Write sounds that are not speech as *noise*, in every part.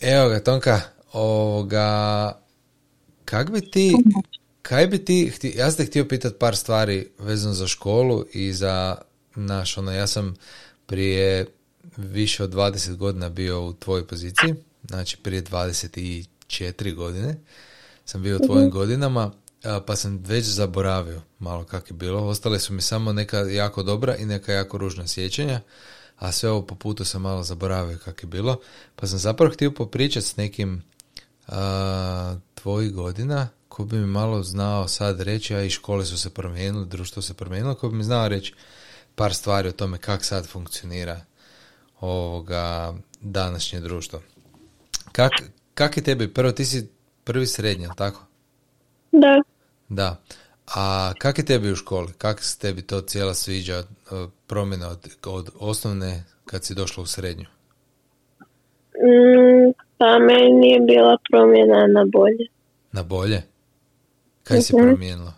Evo ga, Tonka, ovoga, kak bi ti, kaj bi ti, ja sam te htio pitati par stvari vezano za školu i za naš, ono, ja sam prije više od 20 godina bio u tvojoj poziciji, znači prije 24 godine sam bio u tvojim mhm. godinama, pa sam već zaboravio malo kako je bilo. Ostale su mi samo neka jako dobra i neka jako ružna sjećanja, a sve ovo po putu sam malo zaboravio kako je bilo. Pa sam zapravo htio popričati s nekim a, tvojih godina ko bi mi malo znao sad reći, a i škole su se promijenile, društvo se promijenilo, ko bi mi znao reći par stvari o tome kako sad funkcionira ovoga današnje društvo. Kak, kak je tebi? Prvo, ti si prvi srednji, tako? Da. Da. A kak je tebi u školi? Kak se tebi to cijela sviđa e, promjena od, od osnovne kad si došla u srednju? Mm, pa meni je bila promjena na bolje. Na bolje? Kaj se mhm. promijenilo?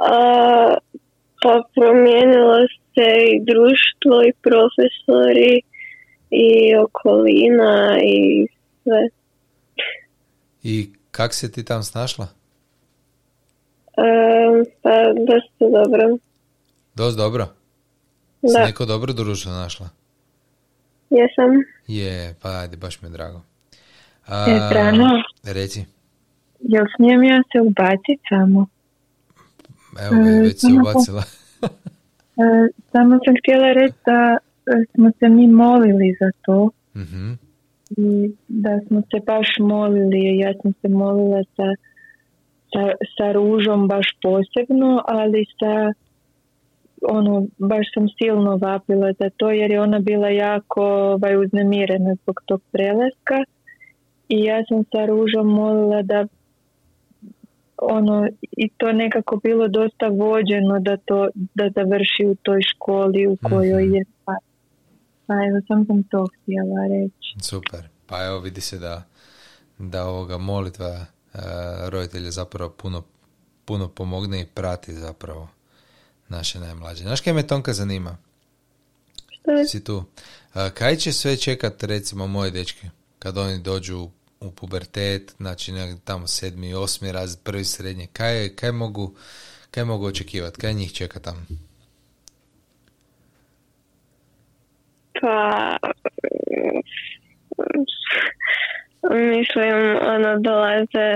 A, pa promijenilo se i društvo i profesori i okolina i sve. I kak se ti tam snašla? E, pa dosta dobro. Dosta dobro? Da. Si neko dobro društvo našla? Jesam. Je, pa ajde, baš mi je drago. A, e, Brano, reci. Jel smijem ja se ubaciti samo? Evo, već se ubacila. *laughs* E, samo sam htjela reći da smo se mi molili za to. mm I da smo se baš molili, ja sam se molila sa, sa, sa ružom baš posebno, ali sa ono, baš sam silno vapila za to jer je ona bila jako ovaj, uznemirena zbog tog prelaska. I ja sam sa ružom molila da ono i to nekako bilo dosta vođeno da to da završi u toj školi u kojoj mhm. je pa, pa evo sam sam to htjela reći. Super. Pa evo vidi se da da ovoga molitva uh, roditelja zapravo puno puno pomogne i prati zapravo naše najmlađe. Znaš kaj me Tonka zanima? Što Si tu. Uh, kaj će sve čekat recimo moje dečke kad oni dođu u pubertet, znači tamo sedmi, osmi raz, prvi srednje, kaj, kaj, mogu, kaj mogu očekivati, kaj njih čeka tamo? Pa, mislim, ono, dolaze,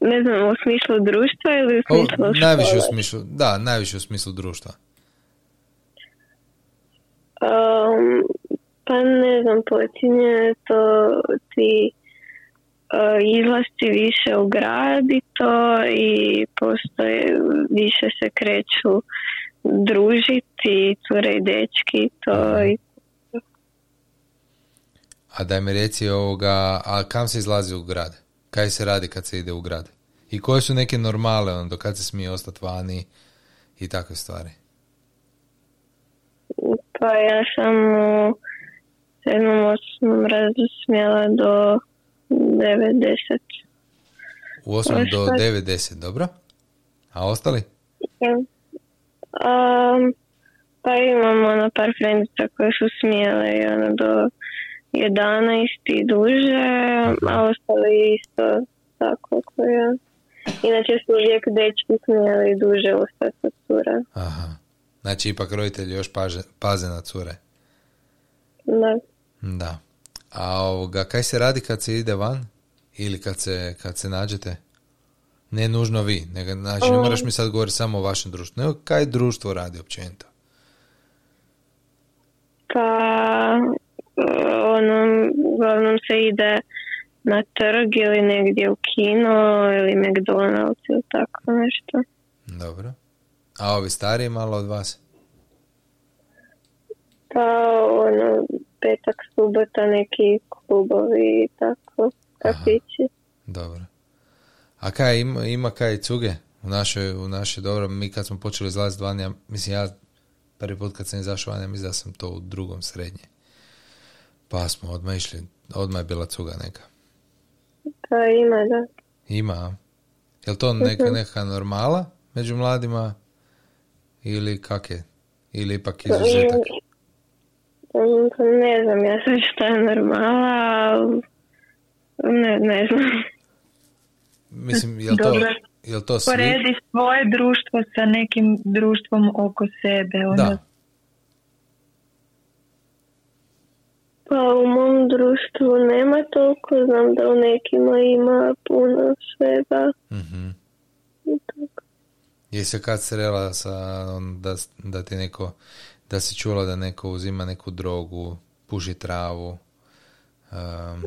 ne znam, u smislu društva ili u smislu o, Najviše u smislu, da, najviše u smislu društva. Um, pa ne znam, počinje to ti E, izlasti više u grad i to i postoje, više se kreću družiti, cure i dečki to i a daj mi reci ovoga, a kam se izlazi u grad? Kaj se radi kad se ide u grad? I koje su neke normale, ono, do kad se smije ostati vani i takve stvari? Pa ja sam u sedmom osmom razu smjela do 90. U 8 do 90, dobro? A ostali? Um, pa imamo ono par frendica koje su smijele ono, do 11 i duže, a ostali isto tako koje... Inače su uvijek dečki smijeli duže ostati od cura. Aha. Znači ipak roditelji još paže, paze na cure. Da. Da. A ovoga, kaj se radi kad se ide van? Ili kad se, kad se nađete? Ne nužno vi, nego, znači ne moraš mi sad govoriti samo o vašem društvu, nego kaj društvo radi općenito? Pa, ono, uglavnom se ide na trg ili negdje u kino ili McDonald's ili tako nešto. Dobro. A ovi stariji malo od vas? Pa, ono, petak, subota, neki klubovi i tako, kafići. Dobro. A kaj, ima, ima kaj cuge u našoj, u našoj, dobro, mi kad smo počeli izlaziti van, ja, mislim, ja prvi put kad sam izašao van, ja mislim da sam to u drugom srednje. Pa smo odmah išli, odmah je bila cuga neka. Pa ima, da. Ima, Je li to neka, mhm. neka normala među mladima ili kak je? Ili ipak izuzetak? Pa ne znam ja sad šta je normala, ali ne, ne znam. Mislim, je li to, je li to svi? Poredi svoje društvo sa nekim društvom oko sebe. Onda Da, Pa u mom društvu nema toliko, znam da u nekima ima puno svega. mhm. i tako. Jesi se kad srela sa, on, da, da ti neko, da si čula da neko uzima neku drogu, puši travu, um,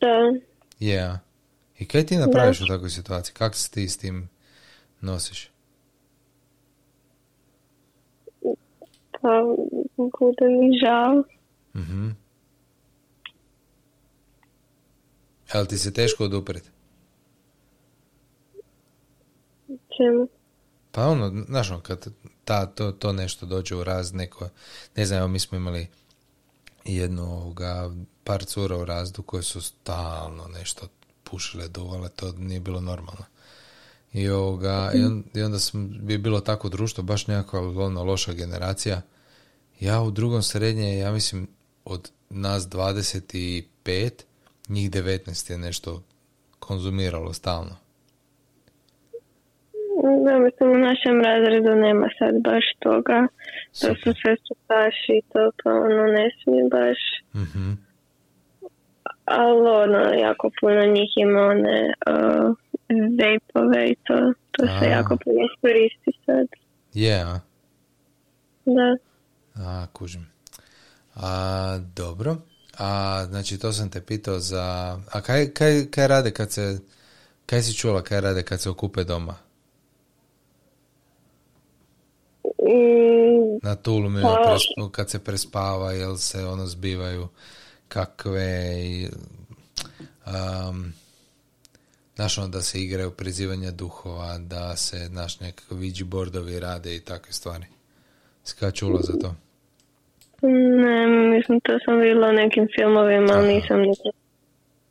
Da, yeah. I kaj ti napraviš u takvoj situaciji? Kako se ti s tim nosiš? pa bude mi žao. Mhm. Jel ti se teško oduprijeti? Čemu? Pa ono, znaš ono, kad ta, to, to nešto dođe u raz, neko, ne znam, mi smo imali jednu ovoga, par cura u razdu koje su stalno nešto pušile, duvale, to nije bilo normalno. I, ovoga, i, on, i onda sam, bi bilo tako društvo, baš nekakva ono, loša generacija. Ja u drugom srednje, ja mislim, od nas 25, njih 19 je nešto konzumiralo stalno. Da, mislim, u našem razredu nema sad baš toga. To su Super. sve sutaši i to, pa ono ne smije baš. Mhm. Ali ono, jako puno njih ima one uh, vejpove i to. To se jako puno koristi sad. Je, a? Da. A, kužim. A, dobro. A, znači, to sam te pitao za... A kaj, kaj, kaj rade kad se... Kaj si čula kaj rade kad se okupe doma? Mm, Na tulumima, Pa- kad se prespava, jel se ono zbivaju kakve. Um, znaš ono da se igraju prizivanja duhova, da se, naš nekakvi Ouija bordovi rade i takve stvari. Si čula za to? Ne, mislim, to sam vidjela u nekim filmovima, ali nisam nikad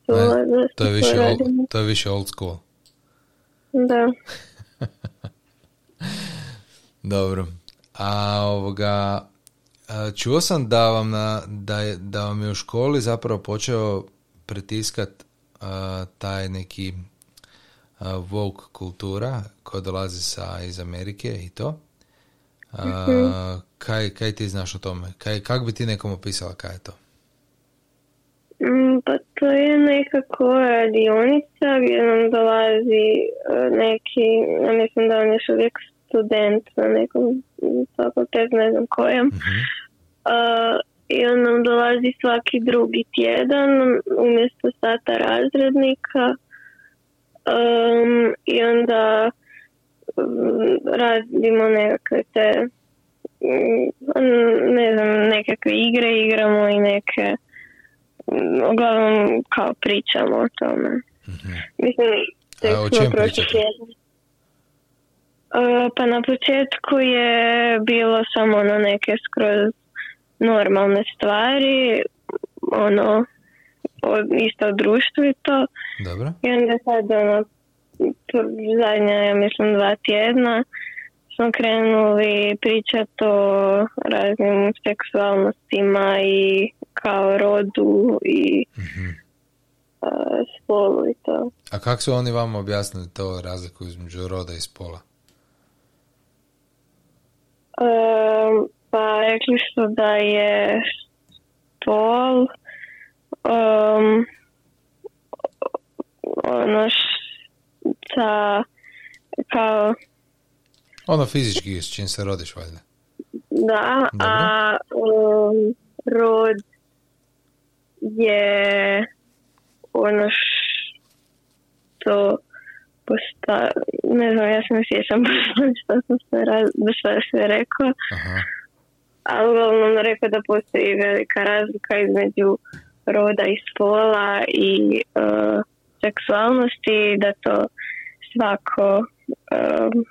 Ne, čula to je više, old, to je više old school. Da. *laughs* Dobro. A ovoga, čuo sam da vam, na, da, je, da vam je u školi zapravo počeo pritiskat a, taj neki a, woke kultura koja dolazi sa, iz Amerike i to. A, kaj, kaj ti znaš o tome? Kaj, kak bi ti nekom opisala kaj je to? Mm, Pa to je nekako radionica gdje nam dolazi e, neki, ja mislim da on još uvijek student na nekom fakultetu, ne znam kojem. Mhm. A, I on nam dolazi svaki drugi tjedan umjesto sata razrednika. Um, I onda radimo nekakve te mm, ne znam, nekakve igre igramo i neke mm, uglavnom kao pričamo o tome. Mhm. Mislim, A o čem pričate? E, Pa na početku je bilo samo ono neke skroz normalne stvari, ono, o, isto o društvu i to. Dobro. I onda sad, ono, zadnja, ja mislim, dva tjedna smo krenuli pričati o raznim seksualnostima i kao rodu i Mhm. e, spolu i to. A kako su oni vama objasnili to razliku između roda i spola? Um, pa rekli su da je spol um, ono šta kao Ono fizički s čim se rodiš, valjda. da, a um, rod je ono što posta, ne znam, ja se ne sjećam *laughs* što sam sve, raz, što je sve rekao, Aha. ali uglavnom rekao da postoji velika razlika između roda i spola i uh, seksualnosti, da to svako um,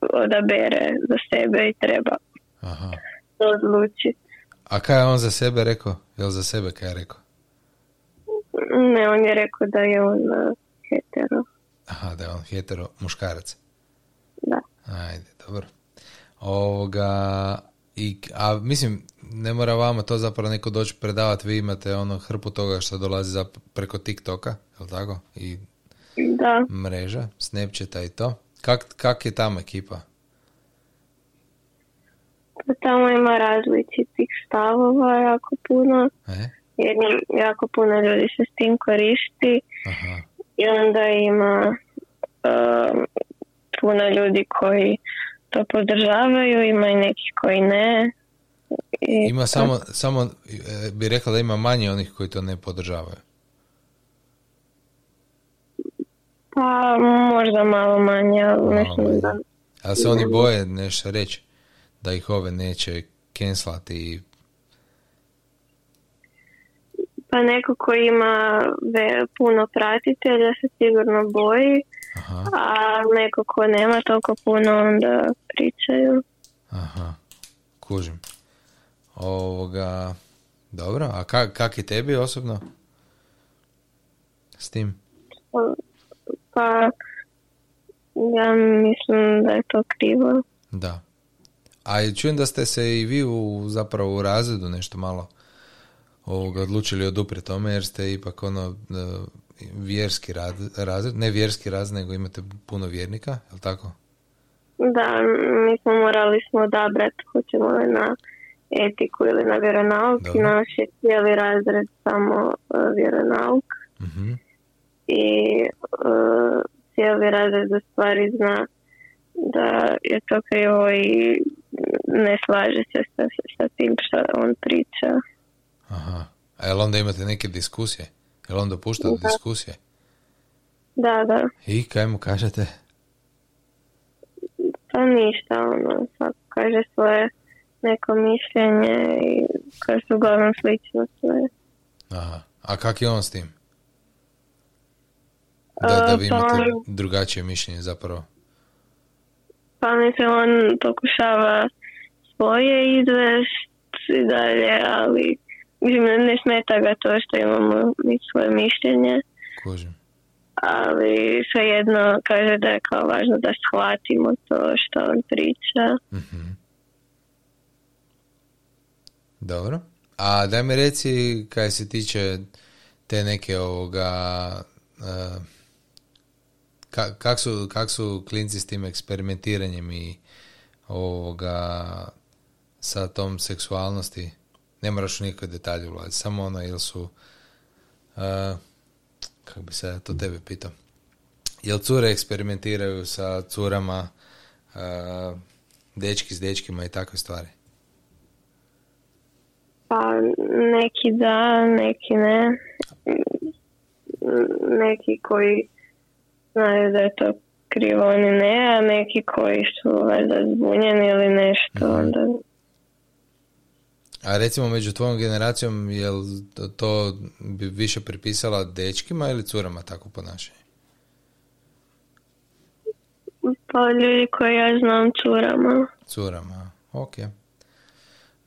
odabere za sebe i treba Aha. to odlučiti. A kaj je on za sebe rekao? Jel za sebe kaj je rekao? Ne, on je rekao da je on uh, hetero. Aha, da je on hetero muškarac. Da. Ajde, dobro. Ovoga, i, a mislim, ne mora vama to zapravo neko doći predavati, vi imate ono hrpu toga što dolazi za, preko TikToka, je li tako? I Da, mreža, Snapchata i to. Kak, kak je tamo ekipa? pa tamo ima različitih stavova jako puno, E? jer im- jako puno ljudi se s tim koristi Aha. i onda ima um, puno ljudi koji to podržavaju, ima i neki koji ne. I Ima samo, samo e, bi rekla da ima manje onih koji to ne podržavaju. Pa možda malo manje, ali manje. da Ali se oni boje nešto reći da ih ove neće cancelati i Pa neko koji ima ve, puno pratitelja se sigurno boji, aha, a neko ko nema toliko puno onda pričaju. aha, kužim. Ovoga, dobro, a kak, kak je tebi osobno? S tim? Pa ja mislim da je to krivo. Da. A i čujem da ste se i vi u, zapravo u razredu nešto malo ovoga, odlučili oduprijeti tome jer ste ipak ono e, vjerski rad, razred, ne vjerski razred, nego imate puno vjernika, je li tako? Da, mi smo morali smo odabrati hoćemo li na etiku ili na vjeronauk. Dobro. Naš je cijeli razred samo e, vjeronauk Mhm. I e, cijeli razred u stvari zna da je to krivo i ne slaže se sa, sa tim što on priča. Aha. A jel onda imate neke diskusije? Jel on dopušta Da. diskusije? Da, da. I kaj mu kažete? Pa ništa, ono, svako kaže svoje neko mišljenje i su uglavnom slično sve. Aha. A kak je on s tim? Da, da vi E, pa- imate drugačije mišljenje zapravo. Pa mislim, on pokušava svoje izvest i dalje, ali mislim, ne smeta ga to što imamo mi svoje mišljenje, Kužim. ali svejedno kaže da je kao važno da shvatimo to što on priča. Mhm. Dobro. A daj mi reci kaj se tiče te neke ovoga uh, ka, kak, su, kak su klinci s tim eksperimentiranjem i ovoga sa tom seksualnosti ne moraš u nikakve detalje ulaziti, samo ono ili su uh, kako bi se to tebe pitao jel cure eksperimentiraju sa curama uh, dečki s dečkima i takve stvari Pa neki da, neki ne. Neki koji znaju da je to krivo, oni ne, a neki koji su valjda zbunjeni ili nešto, onda A recimo među tvojom generacijom, jel to- to bi više pripisala dečkima ili curama tako ponašanje? pa ljudi koji ja znam curama. Curama, ok.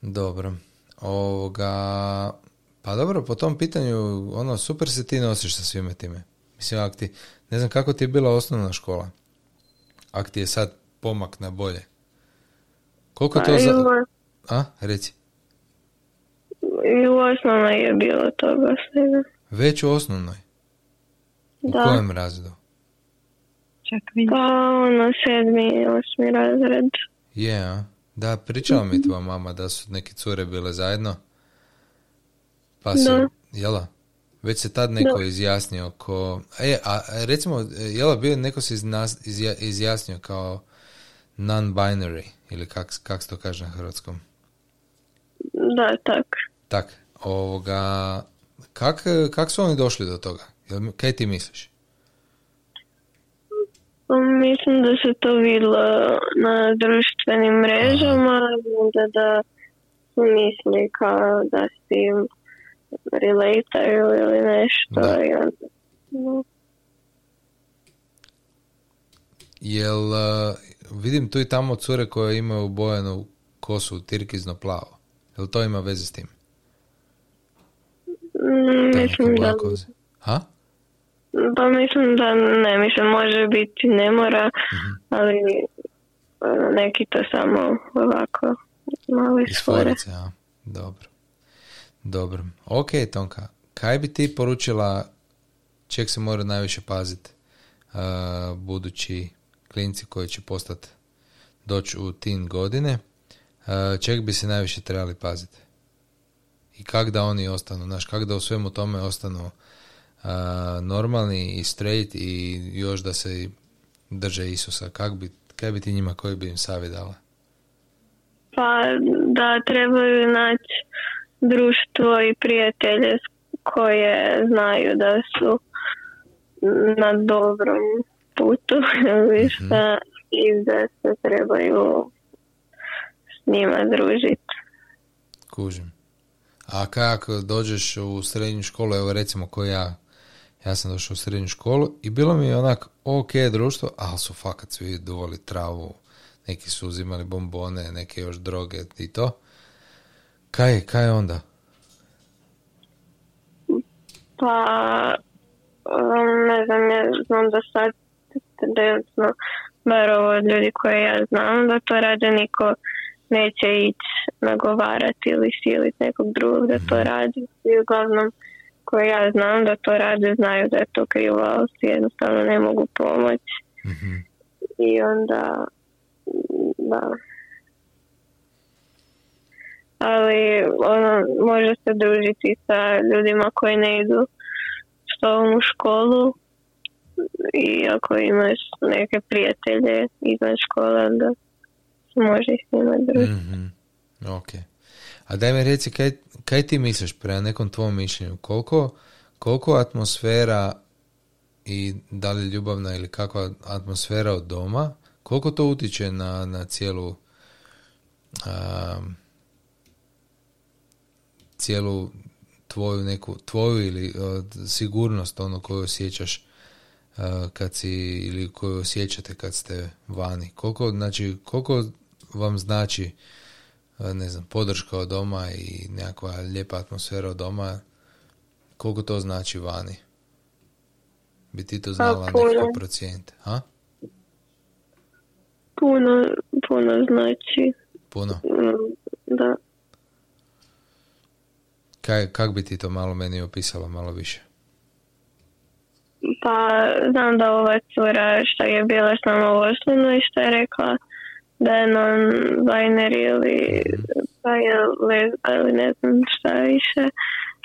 Dobro. Ovoga, pa dobro, po tom pitanju, ono, super se ti nosiš sa svime time. Mislim, ak ti, ne znam kako ti je bila osnovna škola. Ak ti je sad pomak na bolje. Koliko Pa to i, za... A, reci. i u osnovnoj je bilo toga svega. Već u osnovnoj. U Da. kojem razredu? Čak vi. Pa ono sedmi, osmi razred. Je, a? Da, pričala mi tvoja mama da su neke cure bile zajedno. Pa se, Da. jela? Već se tad neko izjasnio ko... E, a recimo, jela bio neko se izjasnio kao non-binary, ili kak, kak se to kaže na hrvatskom? Da, tak. Tak, ovoga... Kak, kak su oni došli do toga? Jel, kaj ti misliš? Pa Mislim da se to vidjelo na društvenim mrežama, onda da su misli kao da s tim relataju ili nešto. Da. Onda, no. Jel, uh, vidim tu i tamo cure koje imaju bojanu kosu tirkizno plavo. Jel to ima veze s tim? Mm, Mislim da, koze. Ha? pa mislim da ne, mislim može biti, ne mora, Mhm. ali ono, neki to samo ovako malo Iz iz forice? Dobro. Dobro. Ok, Tonka. Kaj bi ti poručila čeg se mora najviše paziti uh, budući klinci koji će postati doći u tin godine, uh, čeg bi se najviše trebali paziti? I kak da oni ostanu, znaš, kak da u svemu tome ostanu uh, normalni i straight i još da se drže Isusa, kak bi, kaj bi ti njima, koji bi im savjet dala? Pa da trebaju naći društvo i prijatelje koje znaju da su na dobrom putu *laughs* mm-hmm. i da se trebaju s njima družiti. Kužim. A kako dođeš u srednju školu, evo recimo ko ja, ja sam došao u srednju školu i bilo mi je onak ok društvo, ali su fakat svi duvali travu, neki su uzimali bombone, neke još droge i to. Kaj, kaj onda? Pa Um, ne znam, ja znam da sad trenutno bar ovo ljudi koje ja znam da to rade niko neće ići nagovarati ili siliti nekog drugog da to mhm. radi i uglavnom koje ja znam da to rade znaju da je to krivo ali si jednostavno ne mogu pomoći mm i onda da ali ono može se družiti sa ljudima koji ne idu u školu i ako imaš neke prijatelje izvan škole, onda možeš s njima družiti. Mm-hmm. Ok. A daj mi reci, kaj, kaj ti misliš prema nekom tvom mišljenju? Koliko, koliko atmosfera i da li ljubavna ili kakva atmosfera od doma, koliko to utiče na, na cijelu cijelu tvoju neku, tvoju ili uh, sigurnost ono koju osjećaš uh, kad si, ili koju osjećate kad ste vani. Koliko, znači, koliko vam znači uh, ne znam, podrška od doma i nekakva lijepa atmosfera od doma, koliko to znači vani? Bi ti to pa znala nekako procijeniti? Ha? Puno, puno znači. Puno? Mm, da. Kaj, kak bi ti to malo meni opisala malo više? Pa znam da ova cura što je bila s nama u i što je rekla da je non-binary ili je ili ne znam šta više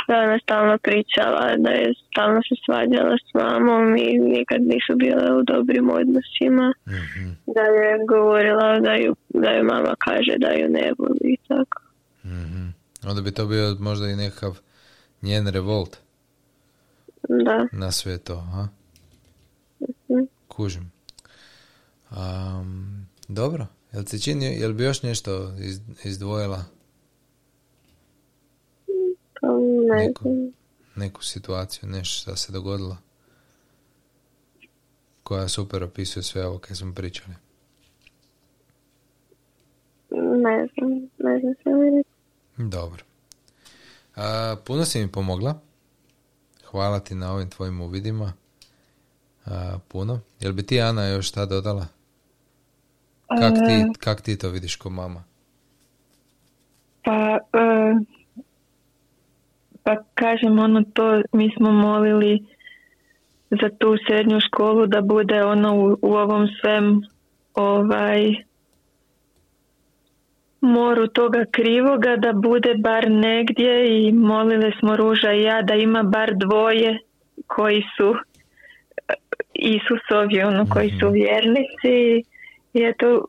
da ona stalno pričala da je stalno se svađala s mamom i nikad nisu bile u dobrim odnosima. Mm da je govorila da ju, da ju mama kaže da ju ne voli i tako. Mm Onda bi to bio možda i nekakav njen revolt. Da. Na sve to, ha? Mhm. Kužim. Um, dobro. Jel ti čini, jel bi još nešto iz, izdvojila? Pa ne neku, neku situaciju, nešto što se dogodilo? Koja super opisuje sve ovo kaj smo pričali. Ne znam, ne znam se dobro. A, puno si mi pomogla. Hvala ti na ovim tvojim uvidima. A, puno. Jel bi ti, Ana, još šta dodala? Kak ti, e. kak ti to vidiš ko mama? Pa, e, pa kažem ono to, mi smo molili za tu srednju školu da bude ono u, u ovom svem ovaj moru toga krivoga da bude bar negdje i molili smo Ruža i ja da ima bar dvoje koji su eh, Isusovi, ono koji su mhm. vjernici i eto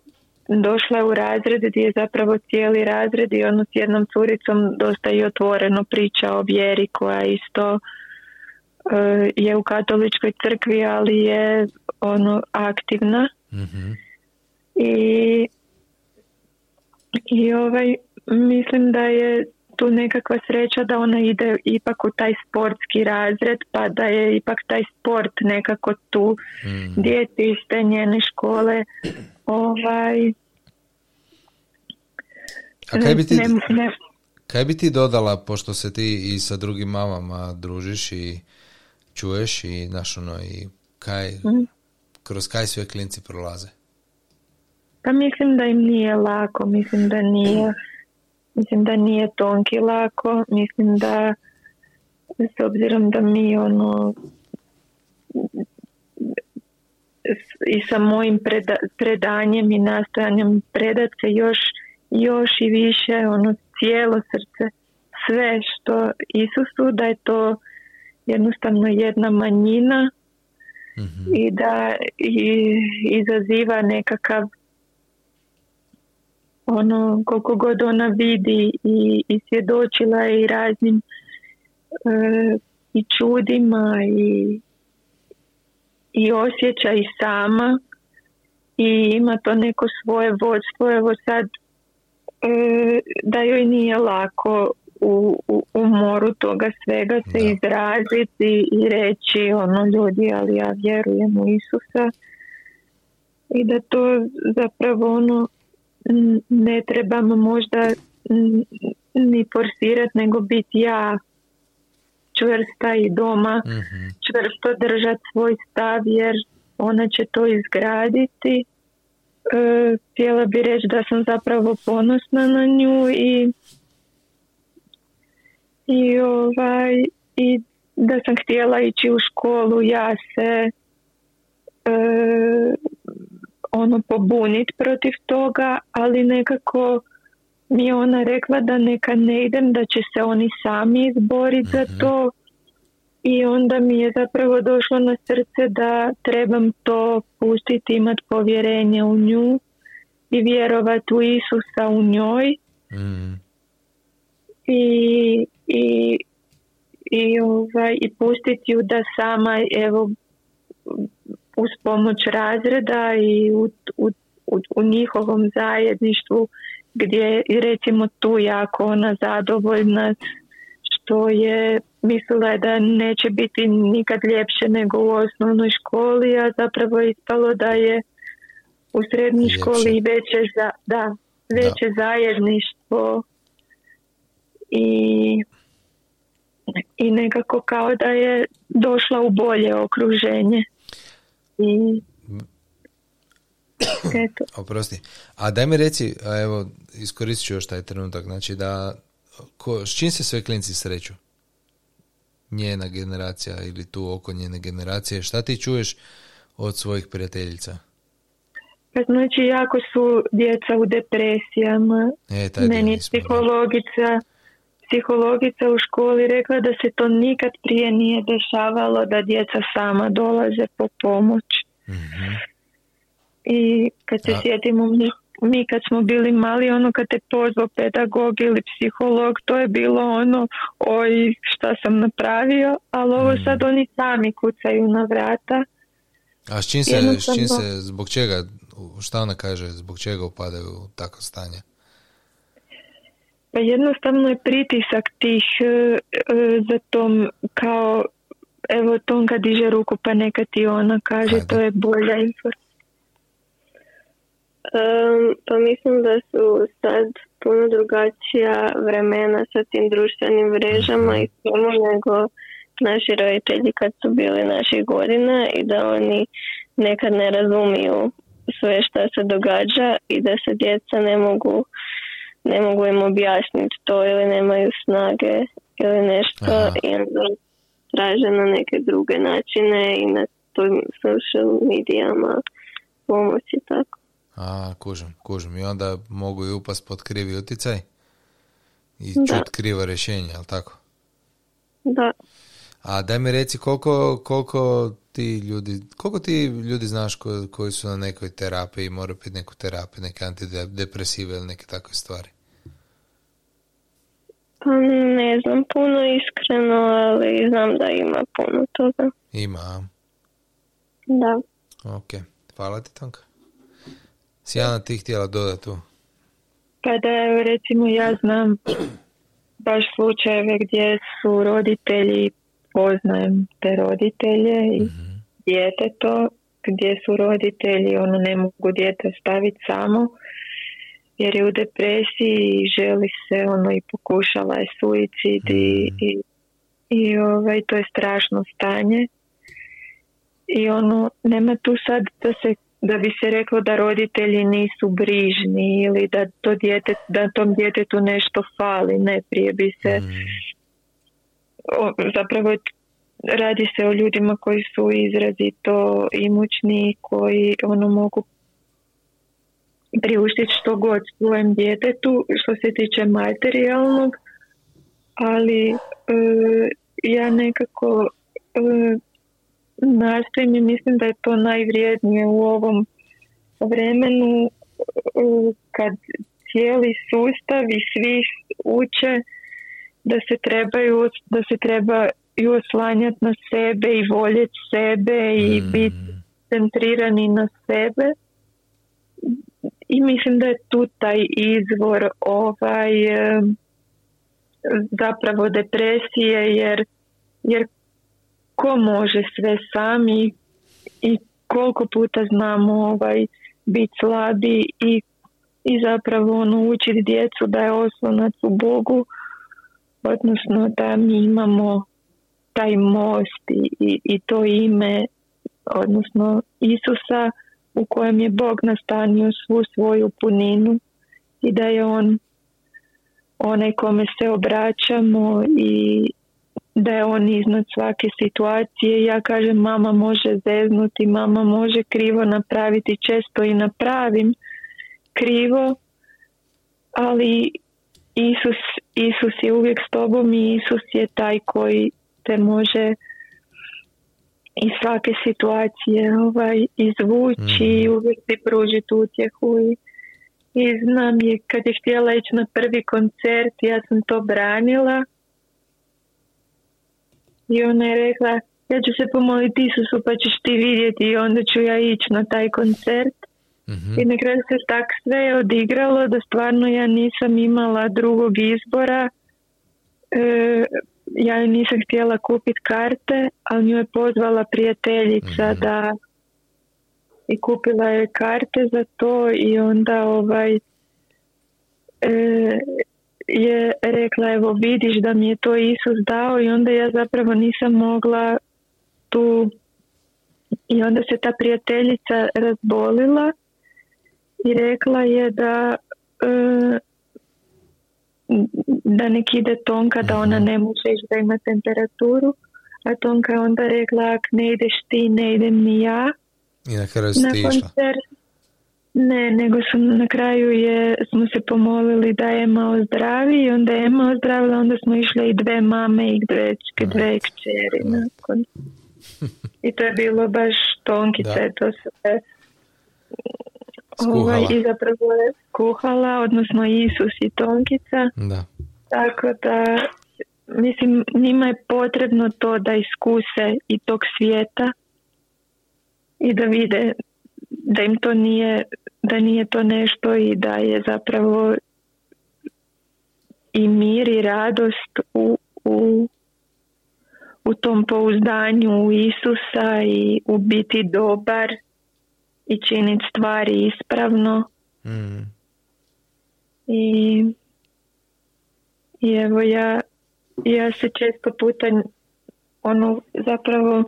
došla u razred gdje je zapravo cijeli razred i ono s jednom curicom dosta i otvoreno priča o vjeri koja isto eh, je u katoličkoj crkvi ali je ono aktivna mm i i ovaj, mislim da je tu nekakva sreća da ona ide ipak u taj sportski razred pa da je ipak taj sport nekako tu mm. djeci iz te njene škole ovaj a kaj bi ti, kaj bi ti dodala pošto se ti i sa drugim mamama družiš i čuješ i naš ono i kaj mm. kroz kaj sve klinci prolaze pa mislim da im nije lako, mislim da nije mislim da nije tonki lako, mislim da s obzirom da mi ono i sa mojim predanjem i nastojanjem predat se još, još i više ono cijelo srce sve što Isusu da je to jednostavno jedna manjina Mhm. i da i, izaziva nekakav ono koliko god ona vidi i, i svjedočila je i raznim e, i čudima i, i osjeća i sama i ima to neko svoje vodstvo evo sad e, da joj nije lako u, u, u moru toga svega se Da. izraziti i reći ono ljudi ali ja vjerujem u Isusa i da to zapravo ono ne trebam možda ni forsirati nego biti ja čvrsta i doma Mhm. čvrsto držati svoj stav jer ona će to izgraditi e, htjela bi reći da sam zapravo ponosna na nju i i ovaj i da sam htjela ići u školu ja se e, ono pobunit protiv toga ali nekako mi je ona rekla da neka ne idem da će se oni sami izboriti za Mhm. to i onda mi je zapravo došlo na srce da trebam to pustiti imat povjerenje u nju i vjerovati u Isusa u njoj Mhm. i, i, i, ovaj, i pustiti ju da sama evo uz pomoć razreda i u, u, u, u njihovom zajedništvu gdje i recimo tu jako ona zadovoljna što je mislila da neće biti nikad ljepše nego u osnovnoj školi, a zapravo je ispalo da je u srednjoj Ljepše. školi veće, za, da, veće zajedništvo i, i nekako kao da je došla u bolje okruženje. I eto. *coughs* Oprosti. A daj mi reci, a evo, iskoristit ću još taj trenutak, znači da, ko, s čim se sve klinci sreću? Njena generacija ili tu oko njene generacije, šta ti čuješ od svojih prijateljica? Pa znači jako su djeca u depresijama. E, taj Meni je psihologica, psihologica u školi rekla da se to nikad prije nije dešavalo da djeca sama dolaze po pomoć. Mhm. I kad se A- sjetimo mi, mi kad smo bili mali, ono kad te pozvao pedagog ili psiholog, to je bilo ono, oj šta sam napravio, ali ovo Mm. sad oni sami kucaju na vrata. A s čim, se, s čim se, zbog čega, šta ona kaže, zbog čega upadaju u takvo stanje? Pa jednostavno je pritisak tih e, e, za tom kao evo Tonka diže ruku pa neka ti ona kaže Ajde. to je bolja informacija. Um, pa mislim da su sad puno drugačija vremena sa tim društvenim mrežama i svemu nego naši roditelji kad su bili naših godina i da oni nekad ne razumiju sve što se događa i da se djeca ne mogu ne mogu im objasniti to ili nemaju snage ili nešto Aha. i onda traže na neke druge načine i na tim social medijama pomoć i tako. A, kužim, kužim. I onda mogu i upast pod krivi utjecaj i čut krivo rješenje, jel tako? Da. A daj mi reci koliko, koliko ti ljudi, koliko ti ljudi znaš ko- koji su na nekoj terapiji, moraju piti neku terapiju, neke antidepresive ili neke takve stvari? Pa ne znam puno iskreno, ali znam da ima puno toga. Ima? Da. ok. Hvala ti, Tonka. Sijana, ti htjela dodati tu? Pa da evo recimo ja znam baš slučajeve gdje su roditelji, poznajem te roditelje i Mhm. Djeteto, gdje su roditelji ono ne mogu dijete staviti samo jer je u depresiji i želi se ono i pokušala je suicid i, Mhm. i, i ovaj, to je strašno stanje i ono nema tu sad da se da bi se reklo da roditelji nisu brižni ili da to dijete, da tom djetetu nešto fali, ne prije bi se Mm. o, zapravo radi se o ljudima koji su izrazito imućni, koji ono mogu priuštiti što god svojem djetetu što se tiče materijalnog, ali e, ja nekako e, nastojim i mislim da je to najvrijednije u ovom vremenu e, kad cijeli sustav i svi uče da se trebaju da se trebaju oslanjati na sebe i voljeti sebe i Mm. biti centrirani na sebe i mislim da je tu taj izvor ovaj zapravo depresije jer, jer ko može sve sami i koliko puta znamo ovaj biti slabi i, i zapravo ono učiti djecu da je oslonac u Bogu odnosno da mi imamo taj most i, i, to ime odnosno Isusa u kojem je Bog nastanio svu svoju puninu i da je on onaj kome se obraćamo i da je on iznad svake situacije. Ja kažem mama može zeznuti, mama može krivo napraviti, često i napravim krivo, ali Isus, Isus je uvijek s tobom i Isus je taj koji te može iz svake situacije ovaj, izvući i uvijek ti pružiti utjehu i, i znam je kad je htjela ići na prvi koncert ja sam to branila i ona je rekla ja ću se pomoliti Isusu pa ćeš ti vidjeti i onda ću ja ići na taj koncert Mhm. i na kraju se tak sve odigralo da stvarno ja nisam imala drugog izbora. E, ja joj nisam htjela kupiti karte, ali nju je pozvala prijateljica Mhm. da i kupila je karte za to i onda ovaj e, je rekla evo vidiš da mi je to Isus dao i onda ja zapravo nisam mogla tu i onda se ta prijateljica razbolila i rekla je da e, da nek ide Tonka da ona ne može ići da ima temperaturu a Tonka je onda rekla ak ne ideš ti ne idem ni ja. I na kraju si na koncert ne, nego sam na kraju je, smo se pomolili da Ema ozdravi i onda je Ema ozdravila, onda smo išle i dve mame i dve, dve kćeri nakon. *laughs* I to je bilo baš tonkice, to se. Ovaj, i zapravo je kuhala, odnosno Isus i tonkica. Da. Tako da, mislim, njima je potrebno to da iskuse i tog svijeta i da vide da im to nije, da nije to nešto i da je zapravo i mir i radost u, u, u tom pouzdanju u Isusa i u biti dobar i činiti stvari ispravno Mm. i, i evo ja, ja se često puta ono zapravo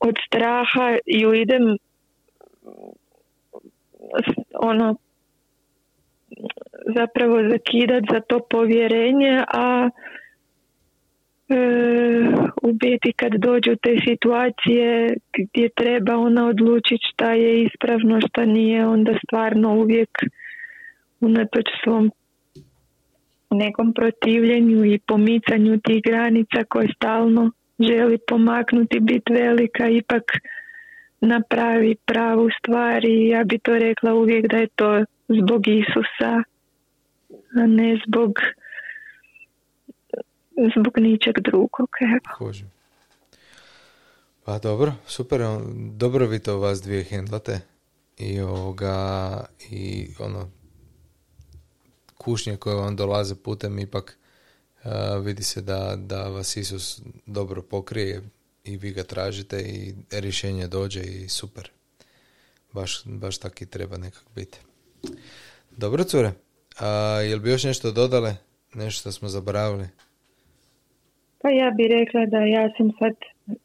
od straha ju idem ono zapravo zakidat za to povjerenje, a e, u biti kad dođu te situacije gdje treba ona odlučiti šta je ispravno, šta nije, onda stvarno uvijek unatoč svom nekom protivljenju i pomicanju tih granica koje stalno želi pomaknuti, biti velika, ipak napravi pravu stvar i ja bi to rekla uvijek da je to zbog Isusa, a ne zbog zbog ničeg drugog. Kužim. Pa dobro, super, dobro vi to vas dvije hendlate i ovoga, i ono, kušnje koje vam dolaze putem ipak a, vidi se da, da vas Isus dobro pokrije i vi ga tražite i rješenje dođe i super. Baš, baš tak i treba nekak biti. Dobro, cure. A, jel bi još nešto dodale? Nešto što smo zaboravili? Pa ja bi rekla da ja sam sad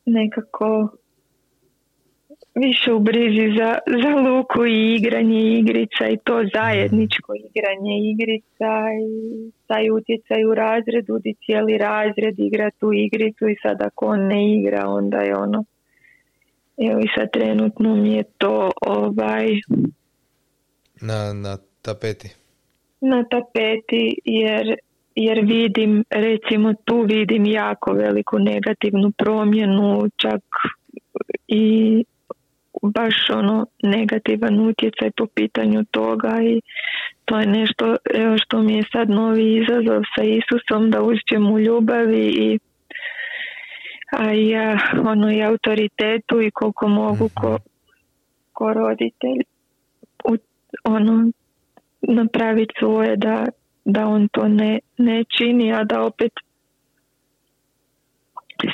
nekako više u brizi za, za luku i igranje igrica i to zajedničko igranje igrica i taj utjecaj u razredu gdje cijeli razred igra tu igricu i sad ako on ne igra onda je ono evo i sad trenutno mi je to ovaj na, na tapeti. na tapeti jer jer vidim recimo tu vidim jako veliku negativnu promjenu čak i baš ono negativan utjecaj po pitanju toga i to je nešto evo što mi je sad novi izazov sa Isusom da uspjem u ljubavi i a ja, ono i autoritetu i koliko mogu mhm. ko, ko roditelj u, ono napraviti svoje da, da on to ne, ne čini a da opet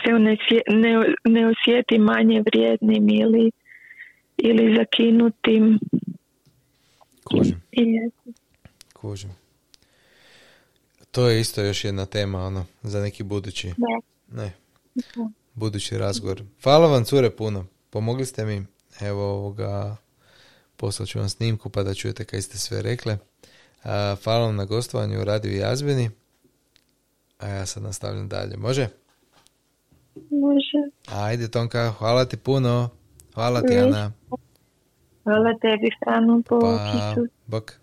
se ne, ne, ne osjeti manje vrijednim ili ili zakinutim. Kužim. Kužim. To je isto još jedna tema ono, za neki budući. Ne. ne. Budući razgovor. Hvala vam cure puno. Pomogli ste mi. Evo ovoga poslat ću vam snimku pa da čujete kaj ste sve rekle. Hvala vam na gostovanju u radiju Jazbini. A ja sad nastavljam dalje. Može? Može. Ajde Tonka, hvala ti puno. Hvala ti, Ana. Hvala tebi, Stanu, po pa, Bok.